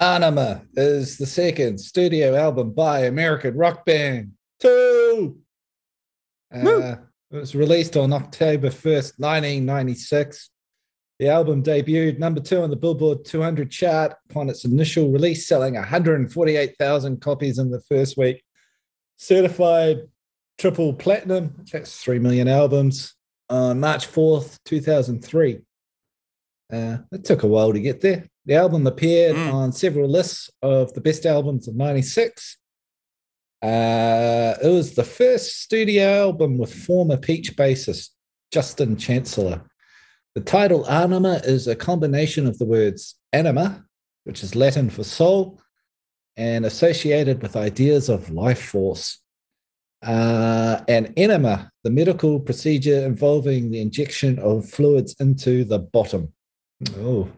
Aenima is the second studio album by American rock band Tool. Uh, it was released on October 1st, 1996. The album debuted number two on the Billboard 200 chart upon its initial release, selling 148,000 copies in the first week. Certified triple platinum, that's 3 million albums, on March 4th, 2003. Uh, it took a while to get there. The album appeared mm. on several lists of the best albums of 96. Uh, it was the first studio album with former Peach bassist Justin Chancellor. The title Aenima is a combination of the words anima, which is Latin for soul, and associated with ideas of life force. Uh, and enema, the medical procedure involving the injection of fluids into the bottom. Oh.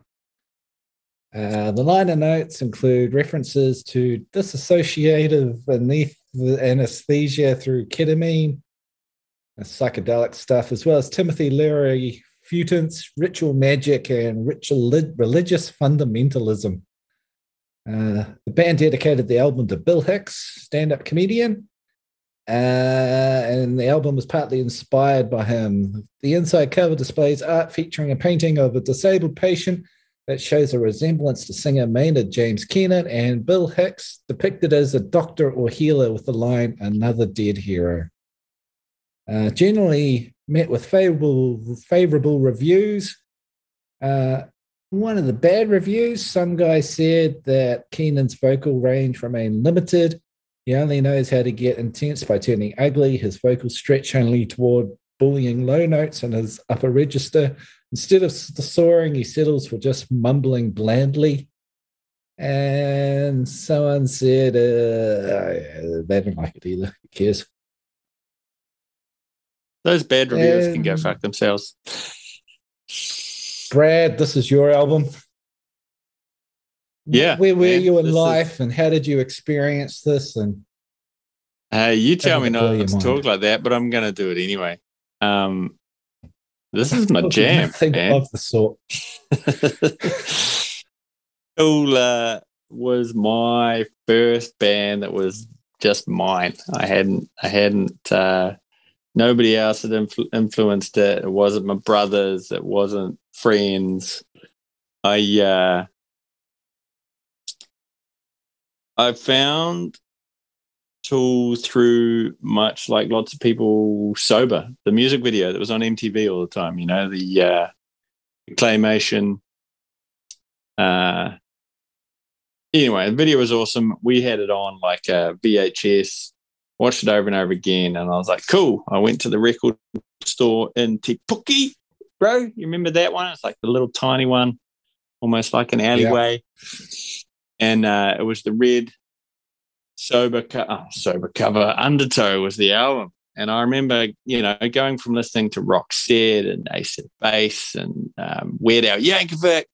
Uh, the liner notes include references to dissociative anesthesia through ketamine, psychedelic stuff, as well as Timothy Leary futants, ritual magic, and ritual religious fundamentalism. Uh, the band dedicated the album to Bill Hicks, stand up comedian, uh, and the album was partly inspired by him. The inside cover displays art featuring a painting of a disabled patient that shows a resemblance to singer Maynard James Keenan and Bill Hicks, depicted as a doctor or healer with the line, Another Dead Hero. Uh, generally met with favorable, favorable reviews. Uh, one of the bad reviews, some guy said that Keenan's vocal range remained limited he only knows how to get intense by turning ugly. His vocals stretch only toward bullying low notes in his upper register. Instead of the soaring, he settles for just mumbling blandly. And someone said, uh, they don't like it either. Who cares? Those bad reviews and can go fuck themselves. Brad, this is your album. Yeah. Where were you in life is... and how did you experience this? And uh, you tell me not to talk like that, but I'm going to do it anyway. Um, this is my jam. Nothing man. of the sort. Tool was my first band that was just mine. I hadn't, I hadn't, uh, nobody else had influ- influenced it. It wasn't my brothers. It wasn't friends. I, uh, I found Tool through much like lots of people sober. The music video that was on MTV all the time, you know, the uh, claymation. Uh, anyway, the video was awesome. We had it on like a VHS, watched it over and over again, and I was like, cool. I went to the record store in Te Puke, bro. You remember that one? It's like the little tiny one, almost like an alleyway. Yeah and uh, it was the red sober co- oh, sober cover undertow was the album and i remember you know going from listening to Rock Roxette and ace of base and um, weird al yankovic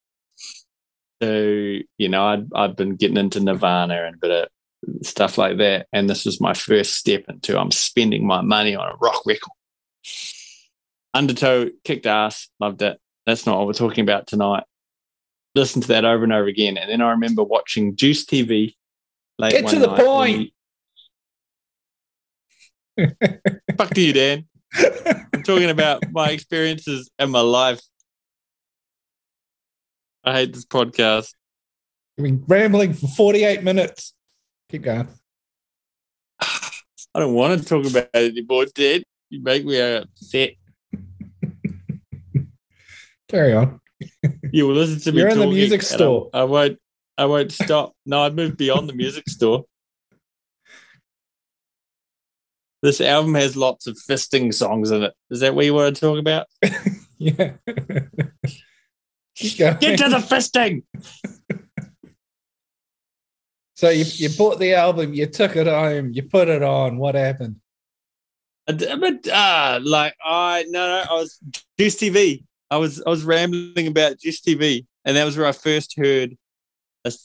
so you know I'd, I'd been getting into nirvana and a bit of stuff like that and this was my first step into i'm spending my money on a rock record undertow kicked ass loved it that's not what we're talking about tonight Listen to that over and over again. And then I remember watching Juice TV. Late Get to the point. Fuck to you, Dan. I'm talking about my experiences and my life. I hate this podcast. I've been rambling for 48 minutes. Keep going. I don't want to talk about it anymore, Dan. You make me upset. Carry on you will listen to me. You're in the music store. I, I won't. I won't stop. No, I moved beyond the music store. This album has lots of fisting songs in it. Is that what you want to talk about? yeah. Get to the fisting. so you you bought the album, you took it home, you put it on. What happened? But uh, like I no no I was Juice TV. I was I was rambling about Juice TV, and that was where I first heard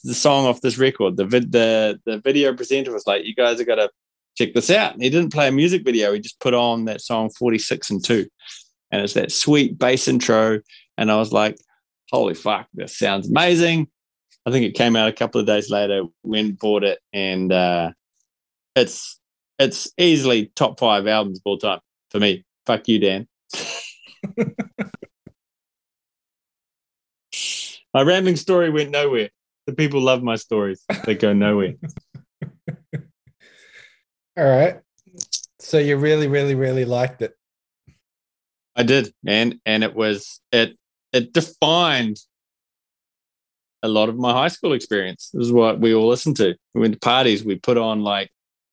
the song off this record. The vid, the the video presenter was like, "You guys are gonna check this out." And he didn't play a music video; he just put on that song "Forty Six and 2. and it's that sweet bass intro. And I was like, "Holy fuck, this sounds amazing!" I think it came out a couple of days later. Went bought it, and uh, it's it's easily top five albums of all time for me. Fuck you, Dan. my rambling story went nowhere. The people love my stories. They go nowhere. All right. So you really, really, really liked it. I did, man, and it was it it defined a lot of my high school experience. This is what we all listened to. We went to parties. We put on like,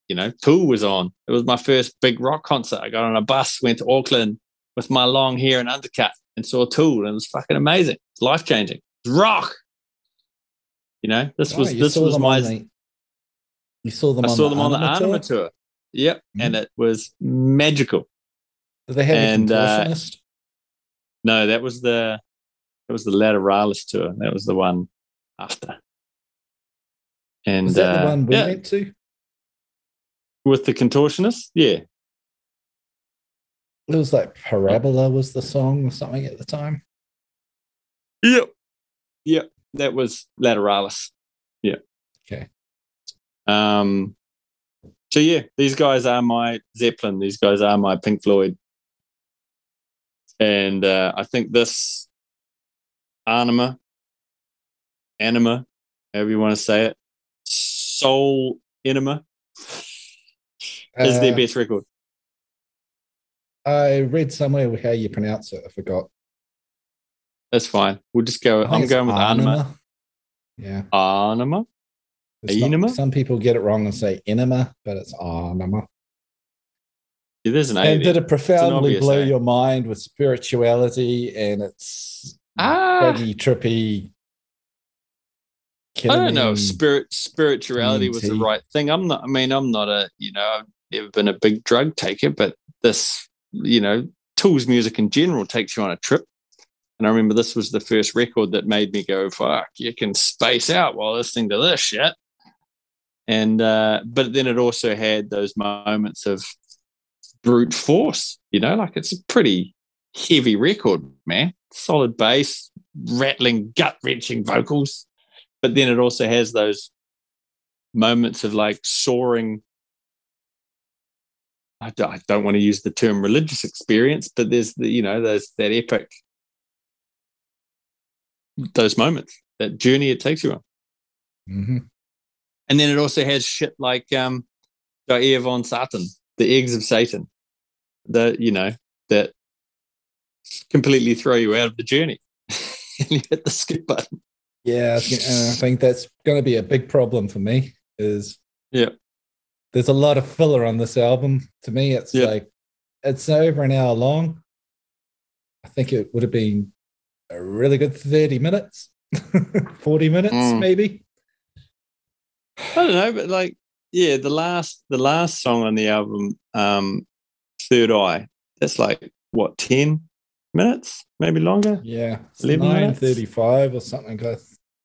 you know, Tool was on. It was my first big rock concert. I got on a bus, went to Auckland with my long hair and undercut, and saw Tool, and it was fucking amazing. It's life changing. rock. You know, this Oh, was this was my. the- you saw them I on saw the them on the Aenima tour? tour. Yep, Mhm. and it was magical. Did they have And, a uh, contortionist? No, that was the that was the Lateralus tour. That was the one after. And Was that uh, the one we yeah, went to? with the contortionist, yeah, It was like Parabola was the song or something at the time. yep, yep. That was Lateralus. Yeah. Okay. Um. So yeah, these guys are my Zeppelin. These guys are my Pink Floyd. And uh, I think this anima, anima, however you want to say it, soul enema is their Uh, best record. I read somewhere how you pronounce it. I forgot. That's fine. We'll just go. I'm going with anima. Yeah. Anima. Enema? some people get it wrong and say enema, but it's anima. Yeah, there's an A. And did it profoundly blow your mind with spirituality and its Ah. trippy? I don't know. if Spirit spirituality was the right thing. I'm not. I mean, I'm not a. You know, I've never been a big drug taker, but this, you know, Tools music in general takes you on a trip. And I remember this was the first record that made me go, "Fuck, you can space out while listening to this shit." And uh, but then it also had those moments of brute force. You know, like it's a pretty heavy record, man. Solid bass, rattling, gut wrenching vocals but then it also has those moments of like soaring I don't, I don't want to use the term religious experience but there's the you know there's that epic those moments that journey it takes you on Mhm. and then it also has shit like um Die Eier von Satan the eggs of Satan that you know that completely throw you out of the journey and you hit the skip button Yeah, I gonna- and I think that's going to be a big problem for me. Is Yeah. there's a lot of filler on this album. To me, it's Yeah. like it's over an hour long. I think it would have been a really good thirty minutes, forty minutes Mm. maybe. I don't know, but like, yeah, the last the last song on the album, um, Third Eye, that's like what ten minutes, maybe longer. Yeah, it's 11 nine thirty-five or something. I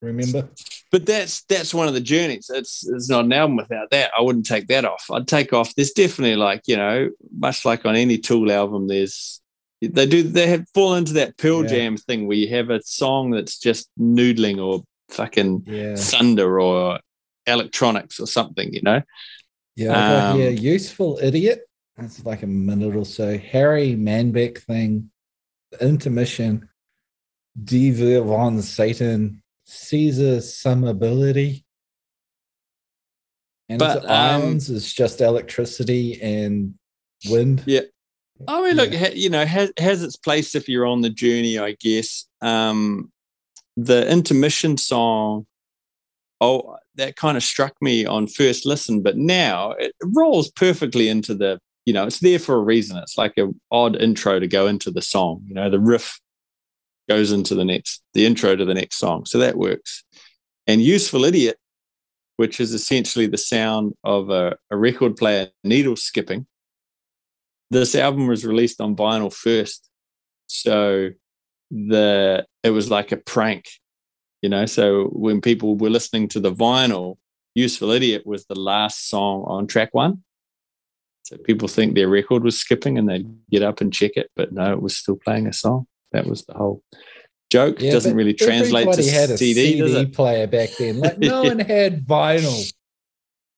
remember. But that's that's one of the journeys. It's it's not an album without that. I wouldn't take that off. I'd take off. There's definitely like you know, much like on any Tool album, there's they do they have fall into that Pearl Yeah. Jam thing where you have a song that's just noodling or fucking Yeah, thunder or electronics or something, you know. yeah. I got here, Um, useful idiot. That's like a minute or so. Harry Manback thing, intermission. Die Eier von Satan, Cesaro Summability. And But, is it um, ions is just electricity and wind. Yeah. I mean, look, yeah. you know, has has its place if you're on the journey, I guess. Um, the intermission song, oh, that kind of struck me on first listen, but now it rolls perfectly into the, you know, it's there for a reason. It's like an odd intro to go into the song. You know, the riff goes into the next, the intro to the next song, so that works. And useful idiot, which is essentially the sound of a, a record player needle skipping this album was released on vinyl first so the it was like a prank you know so when people were listening to the vinyl useful idiot was the last song on track one so people think their record was skipping and they'd get up and check it but no it was still playing a song that was the whole joke Yeah, doesn't really translate to had a CD, it? player back then. Like no one had vinyl.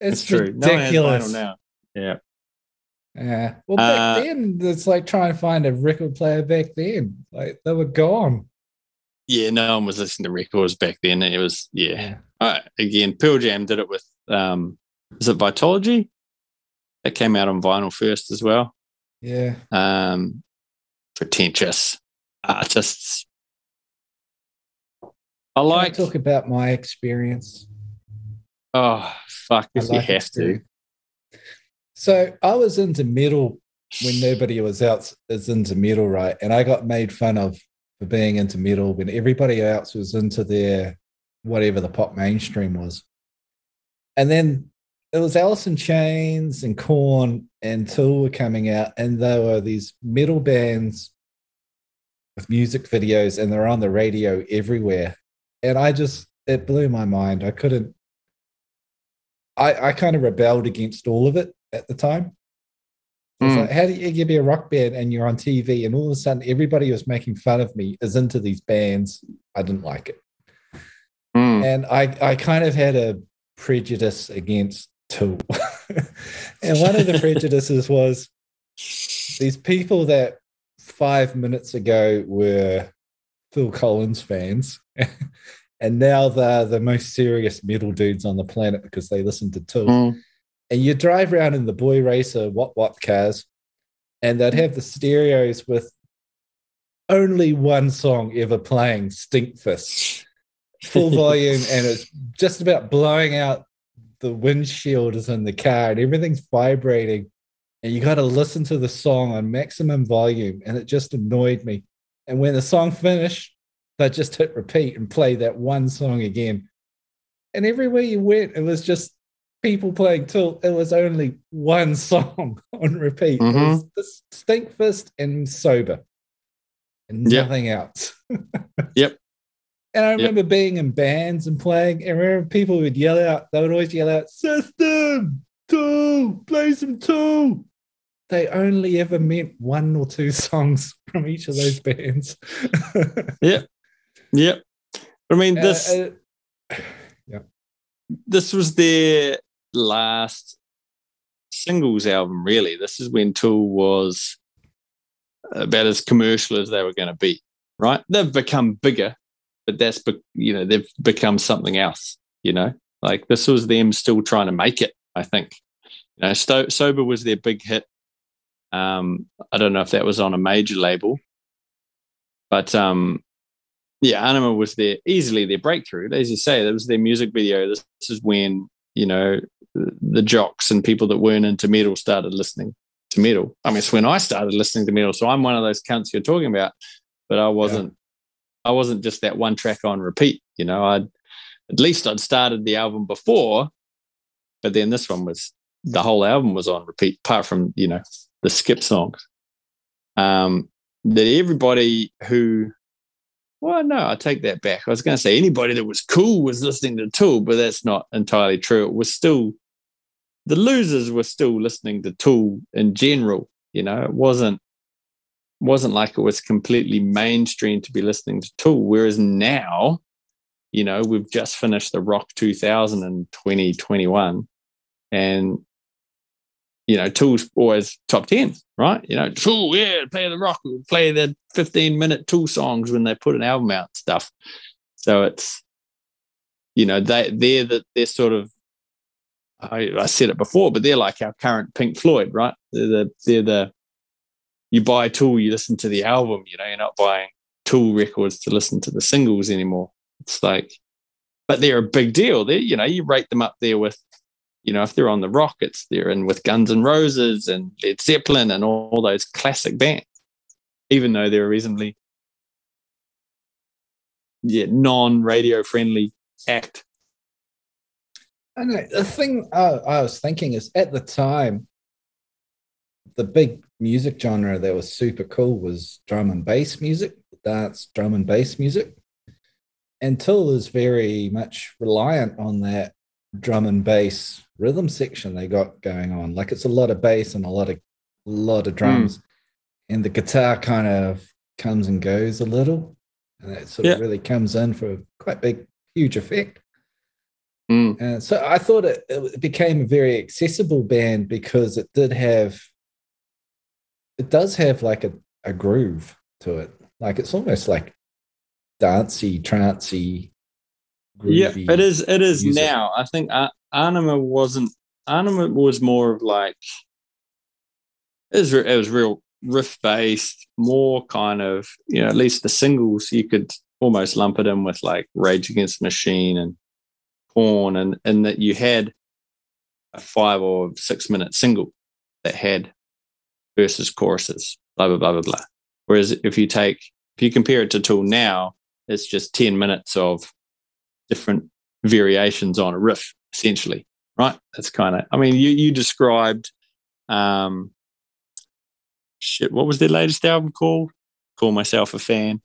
It's It's true. No one has vinyl now. Yeah. Yeah. Well, back Uh, then, it's like trying to find a record player back then. Like they were gone. Yeah, no one was listening to records back then. It was yeah. Yeah. All right. Again, Pearl Jam did it with um is it Vitalogy? That came out on vinyl first as well. Yeah. Um pretentious artists. I like talk about my experience. oh fuck if like you have to. So I was into metal when nobody was else is into metal, right? And I got made fun of for being into metal when everybody else was into their whatever the pop mainstream was. And then it was Alice in Chains and Korn and Tool were coming out, and there were these metal bands with music videos, and they're on the radio everywhere. And I just it blew my mind. I couldn't I, I kind of rebelled against all of it at the time. Mm. like, how do you, you be a rock band and you're on TV and all of a sudden everybody who's making fun of me is into these bands? I didn't like it. Mm. And I, I kind of had a prejudice against Tool. and one of the prejudices was these people that five minutes ago were Phil Collins fans. and now they're the most serious metal dudes on the planet because they listen to Tool Mm. And you drive around in the boy racer what what cars and they'd have the stereos with only one song ever playing stinkfist full volume and it's just about blowing out the windshield is in the car and everything's vibrating and you got to listen to the song on maximum volume and it just annoyed me. And when the song finished they just hit repeat and play that one song again. And everywhere you went it was just people playing Tool, it was only one song on repeat. It was Mhm. the Stinkfist and Sober, and Yep. nothing else. Yep. And I Yep. remember being in bands and playing, and remember people would yell out, they would always yell out, System, Tool, play some Tool. They only ever meant one or two songs from each of those bands. Yep. Yep. I mean this Uh, uh, this was their last singles album, really. This is when Tool was about as commercial as they were going to be, right? They've become bigger, but that's, be- you know, they've become something else, you know? Like this was them still trying to make it, I think. You know, Sto- Sober was their big hit. Um, I don't know if that was on a major label, but um, yeah, Aenima was their easily their breakthrough. As you say, that was their music video. This, this is when you know the, jocks and people that weren't into metal started listening to metal. I mean, it's when I started listening to metal. So I'm one of those cunts you're talking about, but I wasn't. I wasn't just that one track on repeat. You know, I'd at least I'd started the album before, but then this one was the whole album was on repeat, apart from you know the skip songs. Um, that everybody who well, no, I take that back. I was going to say anybody that was cool was listening to Tool, but that's not entirely true. It was still the losers were still listening to Tool in general. You know, it wasn't wasn't like it was completely mainstream to be listening to Tool. Whereas now, you know, we've just finished the Rock 2000 in 2021, and you know, Tool's always top 10, right? You know, Tool, yeah, play the rock, play the 15 minute Tool songs when they put an album out and stuff. So it's, you know, they, they're the, they're sort of, I, I said it before, but they're like our current Pink Floyd, right? They're the, they're the, you buy Tool, you listen to the album, you know, you're not buying Tool records to listen to the singles anymore. It's like, but they're a big deal. They, you know, you rate them up there with, you know, if they're on the Rockets, they're in with Guns N' Roses and Led Zeppelin and all, all those classic bands, even though they're a reasonably, yeah, non-radio friendly act. Know the thing I, I was thinking is at the time, the big music genre that was super cool was drum and bass music, dance, drum and bass music. And Tool is very much reliant on that drum and bass rhythm section they got going on. Like it's a lot of bass and a lot of lot of drums, and the guitar kind of comes and goes a little. and it sort of really comes in for a quite big, huge effect. Mm. And so I thought it, it became a very accessible band because it did have, it does have like a, a groove to it. Like it's almost like dancey, trancey. Yeah, it is. It is music. now. I think uh, Aenima wasn't. Aenima was more of like. It was, it was real riff based, more kind of you know at least the singles you could almost lump it in with like Rage Against the Machine and Korn, and and that you had a five or six minute single that had verses, choruses, blah blah blah blah blah. Whereas if you take if you compare it to Tool now, it's just ten minutes of different variations on a riff, essentially. Right? That's kind of. I mean, you you described. Um, shit, what was their latest album called? Call myself a fan.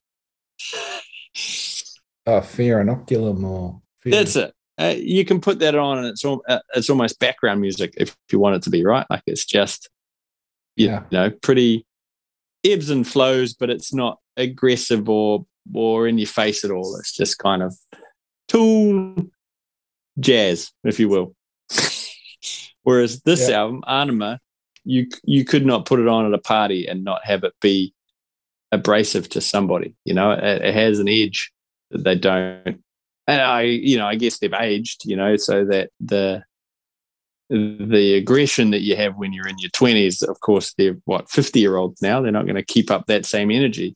Oh, Fear Inoculum or fear. That's it. Uh, you can put that on, and it's uh, it's almost background music if you want it to be, right? Like it's just, you yeah. know, pretty ebbs and flows, but it's not aggressive or or in your face at all. It's just kind of tool jazz, if you will. Whereas this yeah. album, Aenima, you you could not put it on at a party and not have it be abrasive to somebody. You know, it, it has an edge that they don't. And I, you know, I guess they've aged. You know, so that the the aggression that you have when you're in your 20s of course they're what 50 year olds now they're not going to keep up that same energy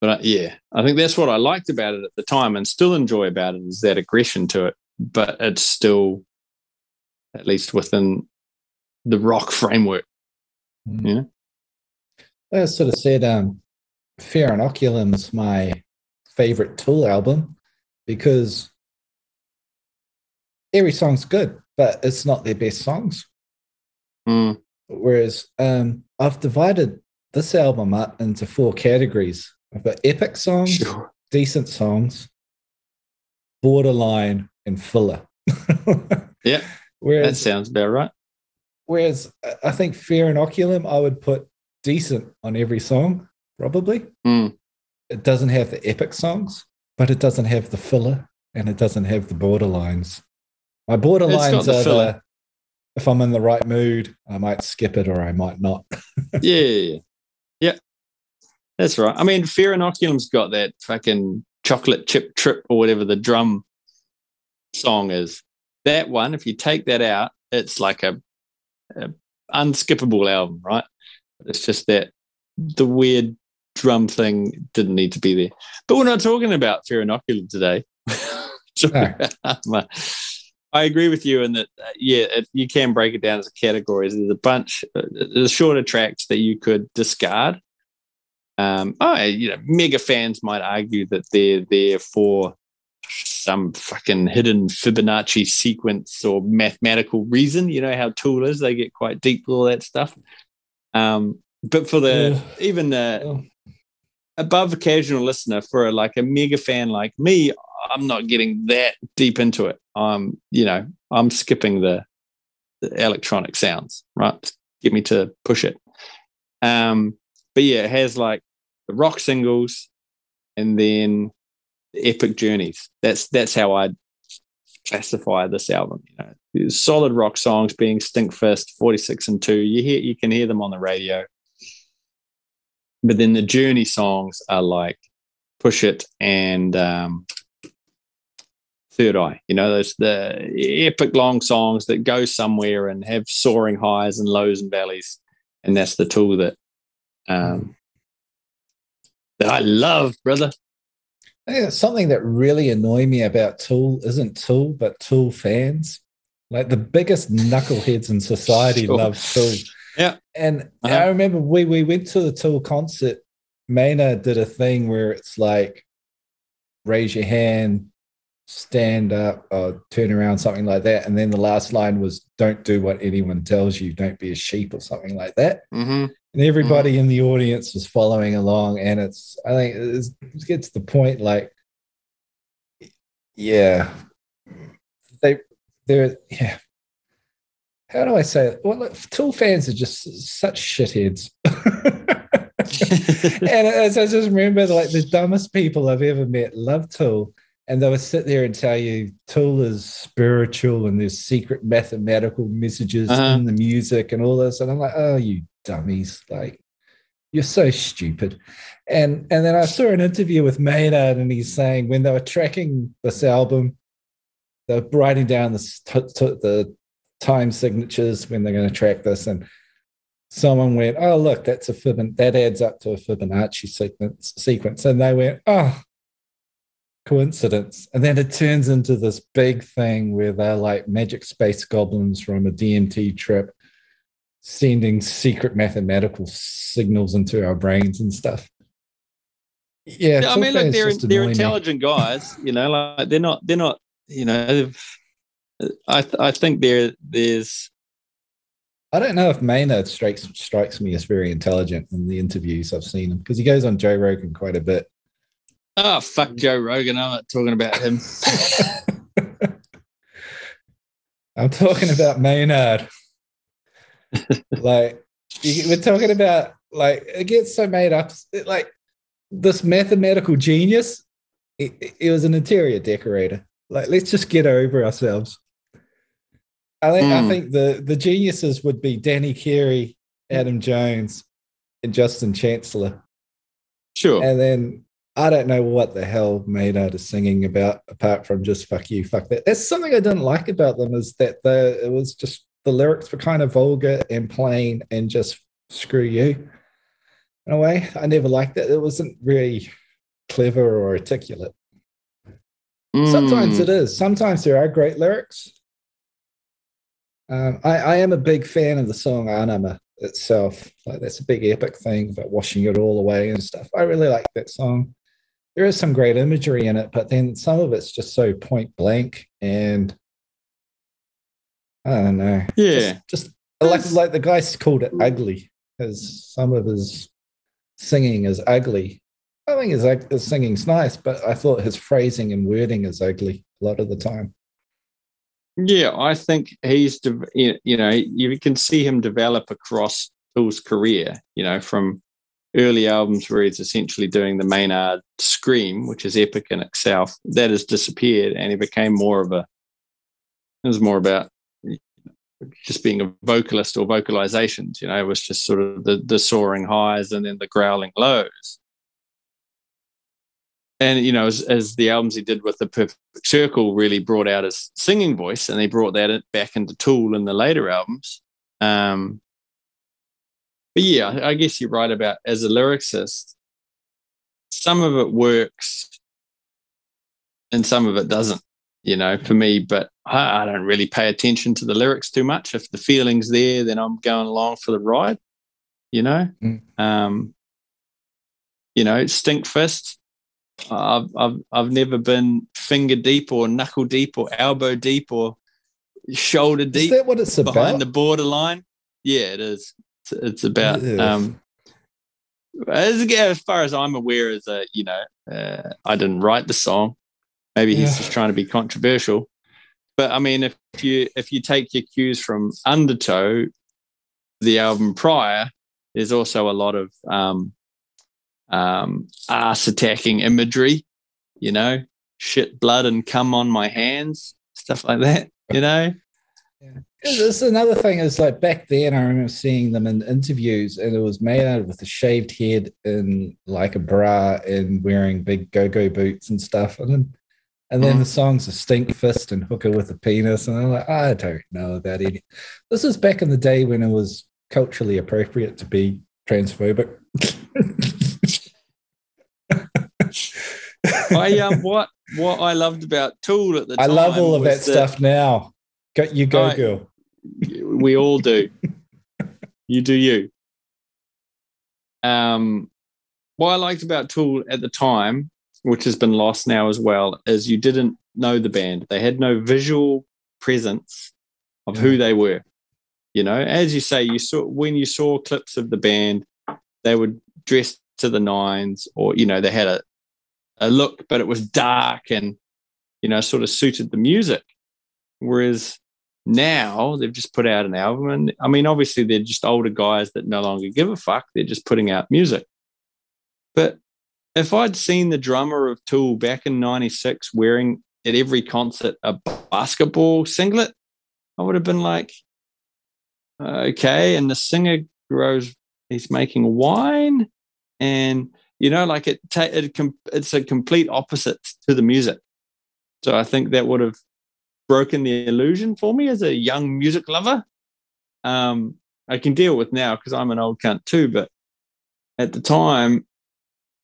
but uh, yeah i think that's what i liked about it at the time and still enjoy about it is that aggression to it but it's still at least within the rock framework. Mm. Yeah. I sort of said um, Fear Inoculum's my favorite Tool album because every song's good, but it's not their best songs. Mm. Whereas um, I've divided this album up into four categories. I've got epic songs, sure. decent songs, borderline, and filler. yeah. Whereas, that sounds about right. Whereas I think Fear Inoculum, I would put decent on every song, probably. Mm. It doesn't have the epic songs, but it doesn't have the filler and it doesn't have the borderlines. My borderlines the are filler. the if I'm in the right mood, I might skip it or I might not. yeah, yeah, yeah. That's right. I mean, Fear Inoculum's got that fucking chocolate chip trip or whatever the drum song is. That one, if you take that out, it's like a unskippable album, right? It's just that the weird drum thing didn't need to be there. But we're not talking about Fear Inoculum today. I agree with you in that, uh, yeah, it, you can break it down as a categories. There's a bunch, uh, there's shorter tracks that you could discard. Um, oh, you know, mega fans might argue that they're there for some fucking hidden Fibonacci sequence or mathematical reason. You know how Tool is; they get quite deep with all that stuff. Um, but for the yeah. even the above casual listener, for a, like a mega fan like me, I'm not getting that deep into it. I'm, you know, I'm skipping the, the electronic sounds. Right, get me to push it. Um, but yeah, it has like the rock singles, and then epic journeys. That's that's how I classify this album. You know, solid rock songs being Stinkfist, 46 and 2. You hear you can hear them on the radio. But then the journey songs are like Push It and um, Third Eye. You know, those the epic long songs that go somewhere and have soaring highs and lows and valleys. And that's the tool that um, that I love, brother. I think something that really annoyed me about Tool isn't Tool, but Tool fans. Like the biggest knuckleheads in society sure. love Tool. Yeah. And uh-huh. I remember we, we went to the Tool concert. Maynard did a thing where it's like, raise your hand, stand up, or turn around, something like that. And then the last line was, don't do what anyone tells you, don't be a sheep, or something like that. Mm-hmm and everybody mm. in the audience was following along and it's i think it gets to the point like yeah they they're yeah how do i say it well look, tool fans are just such shitheads and as I just remember, like the dumbest people I've ever met love Tool, and they would sit there and tell you Tool is spiritual and there's secret mathematical messages uh-huh. in the music and all this, and I'm like, oh, you dummies! Like, you're so stupid. And and then I saw an interview with Maynard, and he's saying when they were tracking this album, they're writing down the t- t- the time signatures when they're going to track this, and someone went, "Oh, look, that's a Fibon that adds up to a Fibonacci sequence." Sequence, and they went, "Oh." Coincidence, and then it turns into this big thing where they're like magic space goblins from a DMT trip, sending secret mathematical signals into our brains and stuff. Yeah, I mean, look, they're they're intelligent guys. You know, like they're not they're not. You know, I th- I think there there's. I don't know if Maynard strikes strikes me as very intelligent in the interviews I've seen him because he goes on Joe Rogan quite a bit. Oh fuck Joe Rogan! I'm not talking about him. I'm talking about Maynard. Like we're talking about like it gets so made up. It, like this mathematical genius, it, it, was an interior decorator. Like let's just get over ourselves. I think mm. I hmm. think the the geniuses would be Danny Carey, Adam Jones, and Justin Chancellor. Sure. And then I don't know what the hell Maynard is singing about apart from just fuck you, fuck that. That's something I didn't like about them is that the it was just the lyrics were kind of vulgar and plain and just screw you. In a way, I never liked it. It wasn't really clever or articulate. Mm. Sometimes it is. Sometimes there are great lyrics. Um, I, I, am a big fan of the song Anima itself. Like that's a big epic thing about washing it all away and stuff. I really like that song. There is some great imagery in it, but then some of it's just so point blank and I don't know. Yeah. Just, just like like the guy's called it ugly because some of his singing is ugly. I think his, his singing's nice, but I thought his phrasing and wording is ugly a lot of the time. Yeah, I think he's, you know, you can see him develop across Tool's career, you know, from early albums where he's essentially doing the Maynard scream, which is epic in itself. That has disappeared and he became more of a, it was more about just being a vocalist or vocalizations. You know, it was just sort of the the soaring highs and then the growling lows. And you know, as, as the albums he did with the Perfect Circle really brought out his singing voice, and they brought that back into Tool in the later albums. Um, but yeah, I guess you're right about as a lyricist, some of it works and some of it doesn't you know, for me. But I, I, don't really pay attention to the lyrics too much. If the feeling's there, then I'm going along for the ride, you know. Mm. Um, you know, Stinkfist. I've I've I've never been finger deep or knuckle deep or elbow deep or shoulder deep. Is that what it's behind about? the borderline? Yeah, it is. It's, it's about um, as, as far as I'm aware, as a you know, uh, I didn't write the song. Maybe he's yeah. just trying to be controversial. But I mean, if you if you take your cues from Undertow, the album prior, there's also a lot of um, um, ass attacking imagery, you know, shit, blood, and come on my hands, stuff like that, you know. Yeah. This another thing is like back then, I remember seeing them in interviews, and it was made out with a shaved head and like a bra and wearing big go-go boots and stuff. And then and then the songs are Stink Fist and Hooker with a Penis. And I'm like, I don't know about any. This is back in the day when it was culturally appropriate to be transphobic. I um what what I loved about Tool at the time. I love all of that, that stuff now. Got you go, I, girl. We all do. you do you. Um what I liked about Tool at the time which has been lost now as well, is you didn't know the band. They had no visual presence of who they were. You know, as you say, you saw when you saw clips of the band, they were dressed to the nines, or you know, they had a a look, but it was dark and you know, sort of suited the music. Whereas now they've just put out an album, and I mean, obviously they're just older guys that no longer give a fuck. They're just putting out music. But if I'd seen the drummer of Tool back in 96 wearing at every concert a basketball singlet, I would have been like, okay. And the singer grows, he's making wine. And, you know, like it, ta- it it's a complete opposite to the music. So I think that would have broken the illusion for me as a young music lover. Um, I can deal with now because I'm an old cunt too. But at the time,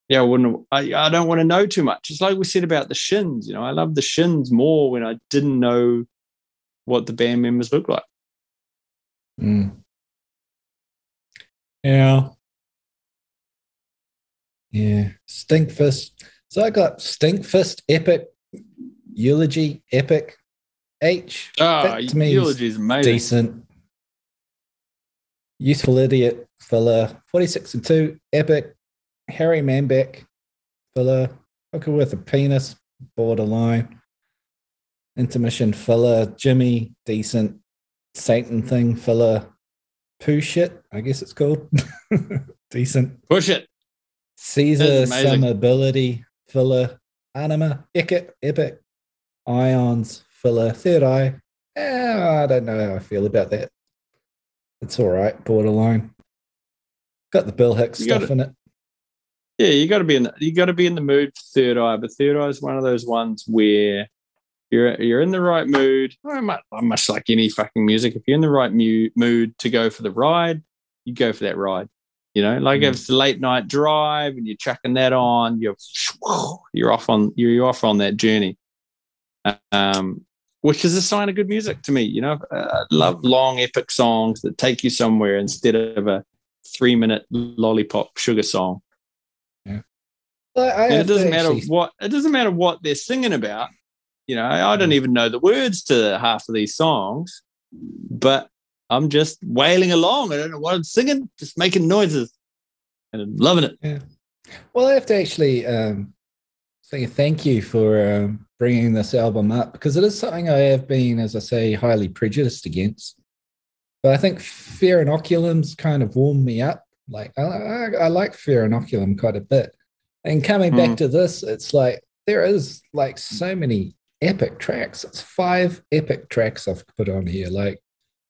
yeah, I wouldn't. I, I don't want to know too much. It's like we said about the Shins. You know, I love the Shins more when I didn't know what the band members looked like. Mm. Yeah. Yeah. Stinkfist. So I got Stinkfist, Epic, Eulogy, Epic, H. Ah, to me Eulogy is amazing. Decent. Useful Idiot, filler. 46 and 2, Epic, Harry Manback, filler. Hooker with a penis, borderline. Intermission filler. Jimmy, decent. Satan thing filler. Poo shit, I guess it's called. decent. Push it. Cesaro Summability filler. Anima, Epic, Epic. Ions, filler. Third Eye. Eh, I don't know how I feel about that. It's all right, borderline. Got the Bill Hicks you stuff gotta, in it. Yeah, you got to be in. The, you got to be in the mood for Third Eye, but Third Eye is one of those ones where you're you're in the right mood. Much, much like any fucking music, if you're in the right mu- mood to go for the ride, you go for that ride. You know, like mm. if it's a late night drive and you're chucking that on, you're you're off on you're off on that journey. Um, which is a sign of good music to me. You know, I love long epic songs that take you somewhere instead of a three minute lollipop sugar song. It doesn't matter actually... what it doesn't matter what they're singing about. You know, I don't even know the words to half of these songs, but I'm just wailing along. I don't know what I'm singing, just making noises and I'm loving it. Yeah. Well, I have to actually um, say thank you for um, bringing this album up because it is something I have been, as I say, highly prejudiced against. But I think Fear Inoculum's kind of warmed me up. Like I, I, I like Fear Inoculum quite a bit. And coming mm. back hmm. to this, it's like there is like so many epic tracks. It's five epic tracks I've put on here. Like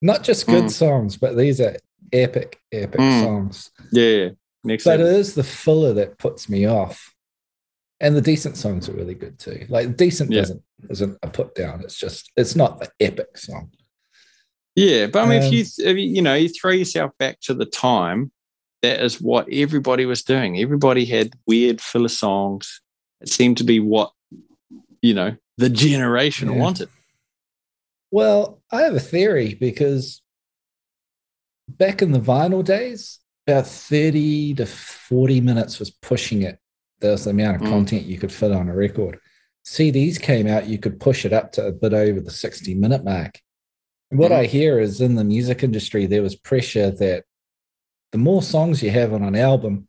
not just good mm. songs, but these are epic, epic mm. songs. Yeah. Makes but it is the filler that puts me off and the decent songs are really good too. Like decent yeah. isn't isn't a put down. It's just it's not the epic song. Yeah, but I mean, um, if you if you, you know you throw yourself back to the time, that is what everybody was doing. Everybody had weird filler songs. It seemed to be what you know the generation yeah. wanted. Well, I have a theory because back in the vinyl days, about 30 to 40 minutes was pushing it there's the amount of mm. content you could fit on a record. CDs came out, you could push it up to a bit over the 60 minute mark. And what mm. I hear is in the music industry, there was pressure that the more songs you have on an album,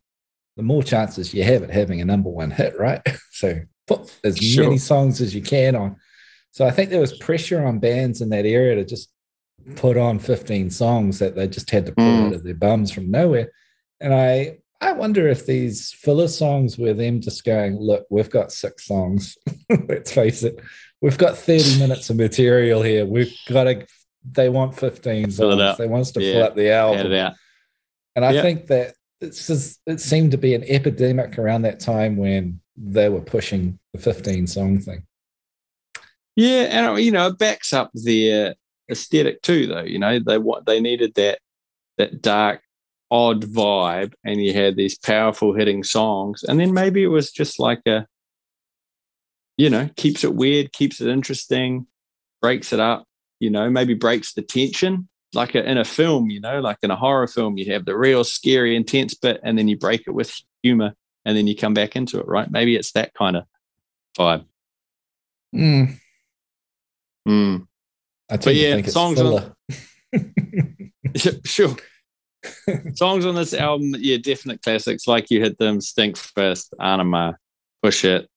the more chances you have at having a number one hit, right? so put as sure. many songs as you can on. So I think there was pressure on bands in that area to just put on 15 songs that they just had to pull mm. out of their bums from nowhere. And I I wonder if these filler songs were them just going, look, we've got six songs. Let's face it. We've got 30 minutes of material here. We've got to, they want 15 songs. They want us to yeah. fill up the album. And I think that it's just, it seemed to be an epidemic around that time when they were pushing the 15 song thing. Yeah. And, uh, you know, it backs up their aesthetic too, though. You know, they what they needed that, that dark odd vibe and you had these powerful hitting songs and then maybe it was just like a you know keeps it weird keeps it interesting breaks it up you know maybe breaks the tension like a, in a film you know like in a horror film you have the real scary intense bit and then you break it with humor and then you come back into it right maybe it's that kind of vibe mm. Mm. I but yeah songs on sure songs on this album, yeah, definite classics. Like you hit them, Stinkfist, Anima, Push It.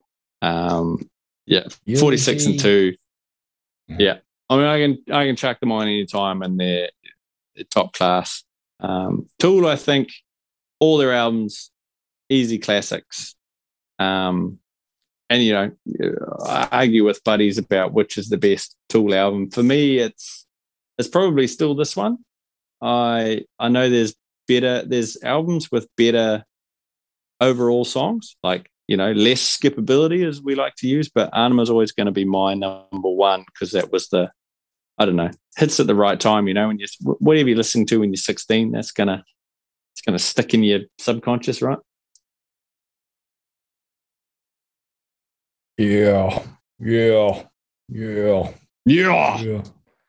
Um, yeah, forty six and two. Yeah. I mean, I can I can chuck them on any time, and they're, they're top class. Um, Tool, I think, all their albums easy classics. Um, and you know, I argue with buddies about which is the best Tool album. For me, it's it's probably still this one. I I know there's better there's albums with better overall songs, like you know, less skippability as we like to use, but is always going to be my number one because that was the I don't know, hits at the right time, you know, when you whatever you're listening to when you're 16, that's gonna it's gonna stick in your subconscious, right? Yeah, yeah, yeah, yeah. yeah.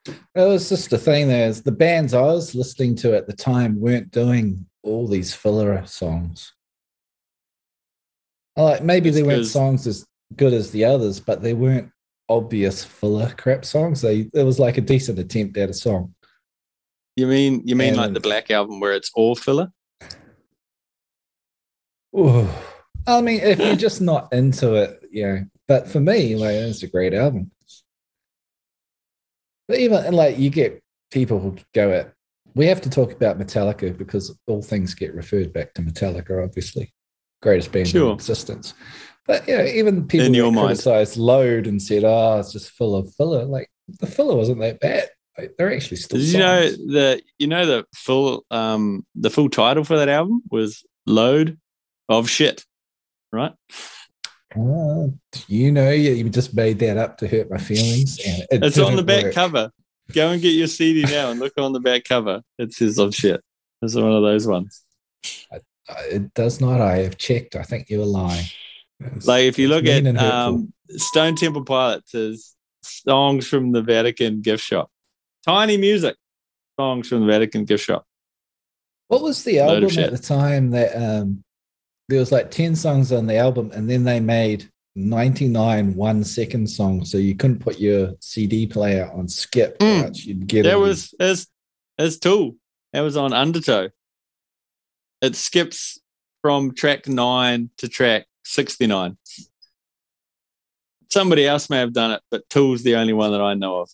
It was just the thing there is the bands I was listening to at the time weren't doing all these filler songs. Like maybe it's they weren't songs as good as the others, but they weren't obvious filler crap songs. They it was like a decent attempt at a song. You mean you mean and, like the Black album where it's all filler? Ooh. I mean, if you're just not into it, yeah. But for me, like it's a great album. But even like you get people who go at we have to talk about Metallica because all things get referred back to Metallica, obviously. Greatest band sure. in existence. But yeah, even people in your mind criticized Load and said, "Oh, it's just full of filler." Like the filler wasn't that bad. Like, they're actually still. Did songs. you know the you know the full um the full title for that album was "Load of Shit," right? Uh, you know, you just made that up to hurt my feelings. And it it's on the back work. cover. Go and get your CD now and look on the back cover. It says of shit. It's one of those ones. it does not. I have checked. I think you're lying. It's, like if you look at um, Stone Temple Pilots, says songs from the Vatican gift shop. Tiny music songs from the Vatican gift shop. What was the album at the time that um, there was like 10 songs on the album and then they made 99 one second songs so you couldn't put your cd player on skip mm. you'd get that was as as tool that was on undertow it skips from track 9 to track 69 somebody else may have done it but tool's the only one that i know of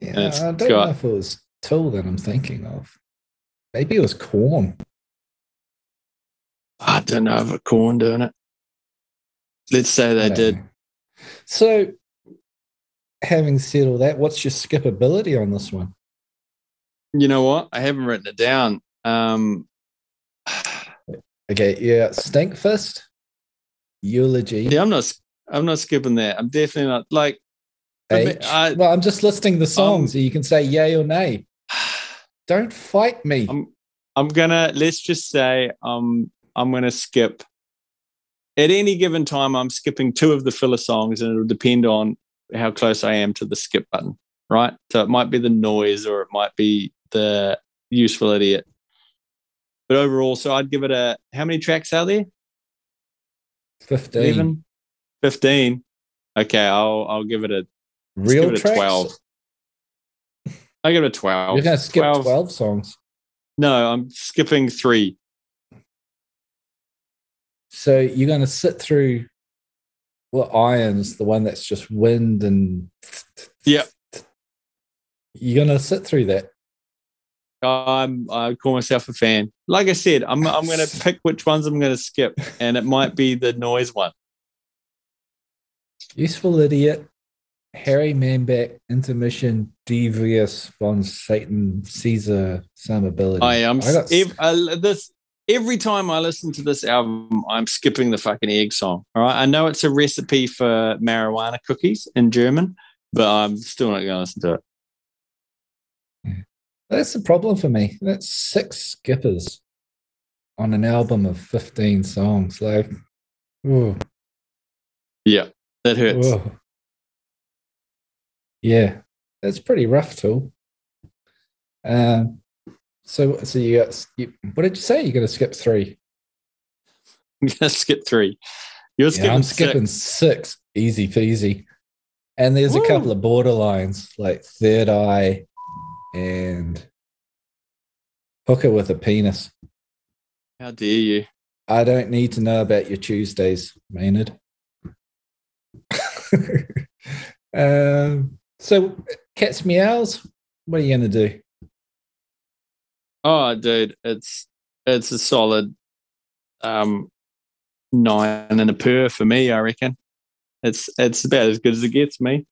yeah i don't got, know if it was tool that i'm thinking of maybe it was Korn. I don't know if a Korn doing it. Let's say they did. So, having said all that, what's your skippability on this one? You know what? I haven't written it down. Um, okay, yeah, Stinkfist, Eulogy. Yeah, I'm not. I'm not skipping that. I'm definitely not like. H. I, well, I'm just listing the songs. Um, you can say yay or nay. Don't fight me. I'm, I'm gonna. Let's just say um I'm going to skip. At any given time, I'm skipping two of the filler songs, and it'll depend on how close I am to the skip button, right? So it might be the noise, or it might be the useful idiot. But overall, so I'd give it a. How many tracks are there? Fifteen. Even? Fifteen. Okay, I'll I'll give it a real give it a twelve. I give it a twelve. You're gonna skip 12. 12 songs. No, I'm skipping three. So you're going to sit through what irons, the one that's just wind and yeah, you're going to sit through that. I'm I call myself a fan. Like I said, I'm I'm going to pick which ones I'm going to skip, and it might be the noise one. Useful idiot, Harry Manback, intermission, Die Eier von Satan, Caesar, some ability. I am. I got, if, uh, this every time I listen to this album, I'm skipping the fucking egg song. All right. I know it's a recipe for marijuana cookies in German, but I'm still not going to listen to it. That's the problem for me. That's six skippers on an album of 15 songs. Like, ooh. Yeah, that hurts. Ooh. Yeah, that's pretty rough, too. Um, so, so you got, you, what did you say? You're going to skip three. I'm going to skip three. You're skipping yeah, I'm skipping six. six. Easy peasy. And there's a couple of borderlines like Third Eye and hook Hooker with a Penis. How dare you? I don't need to know about your Tuesdays, Maynard. um, so, Cats Meows, what are you going to do? Oh, dude, it's it's a solid. um, nine and a purr for me. I reckon it's it's about as good as it gets me.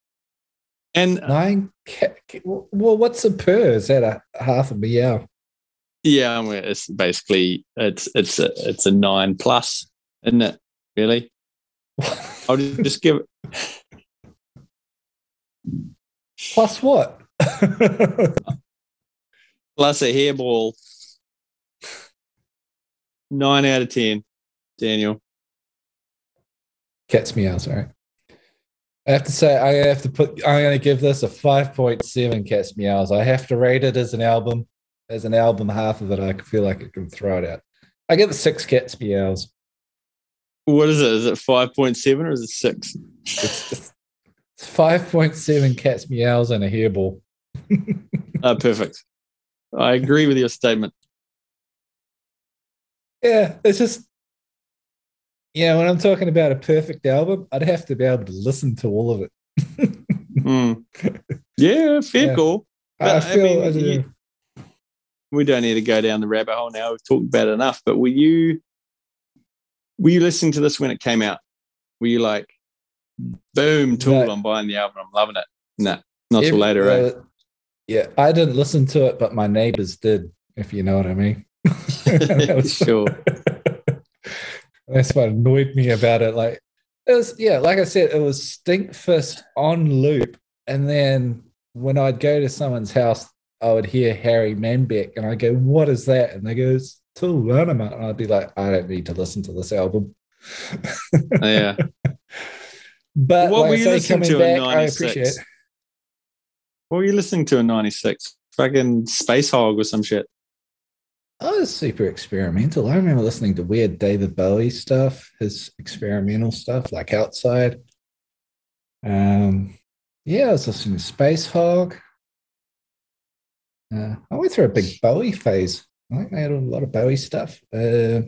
And Nine. Well, what's a purr? Is that a half a meow? yeah, I mean, it's basically it's it's a it's a nine plus, isn't it? Really? I'll just give it. Plus what? plus a hairball. Nine out of ten, Daniel. Cat's meows, all right. I have to say, I have to put. I'm going to give this a five point seven. Cat's meows. I have to rate it as an album. As an album, half of it, I feel like it can throw it out. I give it six cat's meows. What is it? Is it five point seven or is it six? It's, it's five point seven cat's meows and a hairball. Ah, perfect. I agree with your statement. Yeah, it's just yeah. When I'm talking about a perfect album, I'd have to be able to listen to all of it. Hmm. Yeah, fair Yeah. call. I I feel mean, I you- we don't need to go down the rabbit hole now. We've talked about it enough. But were you were you listening to this when it came out? Were you like, boom, tool, No. I'm buying the album, I'm loving it. No, not till later, eh? uh, yeah, I didn't listen to it, but my neighbors did. If you know what I mean. That That's what annoyed me about it. Like it was, yeah, like I said, it was Stinkfist on loop, and then when I'd go to someone's house, I would hear Harry Manback, and I go, "What is that?" And they go, "It's Tool Aenima," and I'd be like, "I don't need to listen to this album." Oh, yeah. But What like were you listening to in back, I 96? appreciate. it. What were you listening to in 96? Fucking Spacehog or some shit. I was super experimental. I remember listening to weird David Bowie stuff, his experimental stuff, like outside. Um, yeah, I was listening to Space Hog. Uh, I went through a big Bowie phase. I think I had a lot of Bowie stuff. Uh,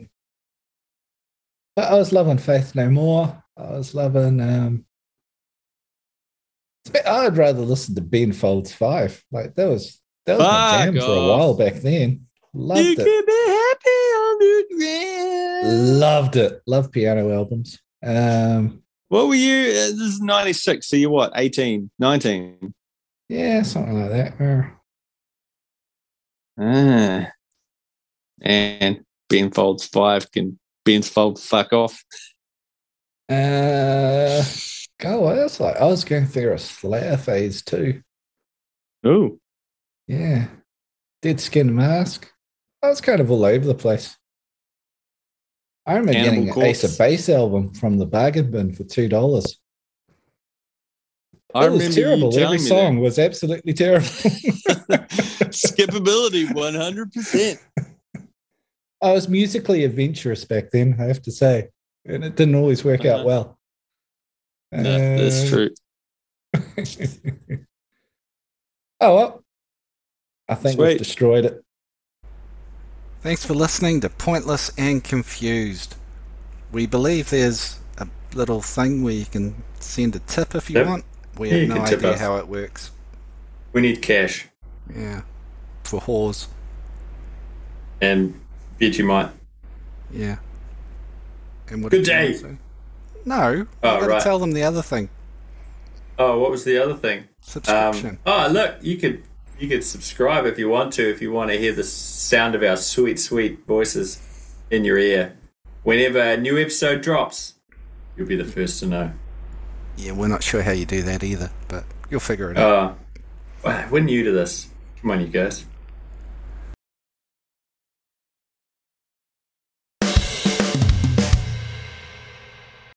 but I was loving Faith No More. I was loving. Um, I'd rather listen to Ben Folds Five. Like that was that was my jam for a while back then. Loved you it. can be happy on the ground. Loved it. Love piano albums. Um, What were you? uh, This is 96. So you're what? 18, 19? yeah, something like that. Uh, Ah. And Ben Folds 5 can Ben's Fold fuck off. Uh, go. what else? Like, I was going through a Slayer phase too. Oh, Yeah, Dead Skin Mask. I was kind of all over the place. I remember Cannibal getting an. Ace of Base album from the bargain bin for two dollars. I It was terrible. Every song was absolutely terrible. that. Skippability 100%. I was musically adventurous back then, I have to say, and it didn't always work out Uh-huh. well. No, that's Uh, true. oh well, I think we've destroyed it. Thanks for listening to Pointless and Confused. We believe there's a little thing where you can send a tip if you Yep. want. We Yeah, have you no can tip idea us. how it works. We need cash Yeah. For whores. and Vegemite. Yeah. And what Good did you want day. No. Oh, got right. tell them the other thing. Oh, what was the other thing? Subscription. Um, oh, look, you could you could subscribe if you want to, if you want to hear the sound of our sweet, sweet voices in your ear. Whenever a new episode drops, you'll be the first to know. yeah, we're not sure how you do that either, but you'll figure it out. Uh, we're new to this. Come on, you guys.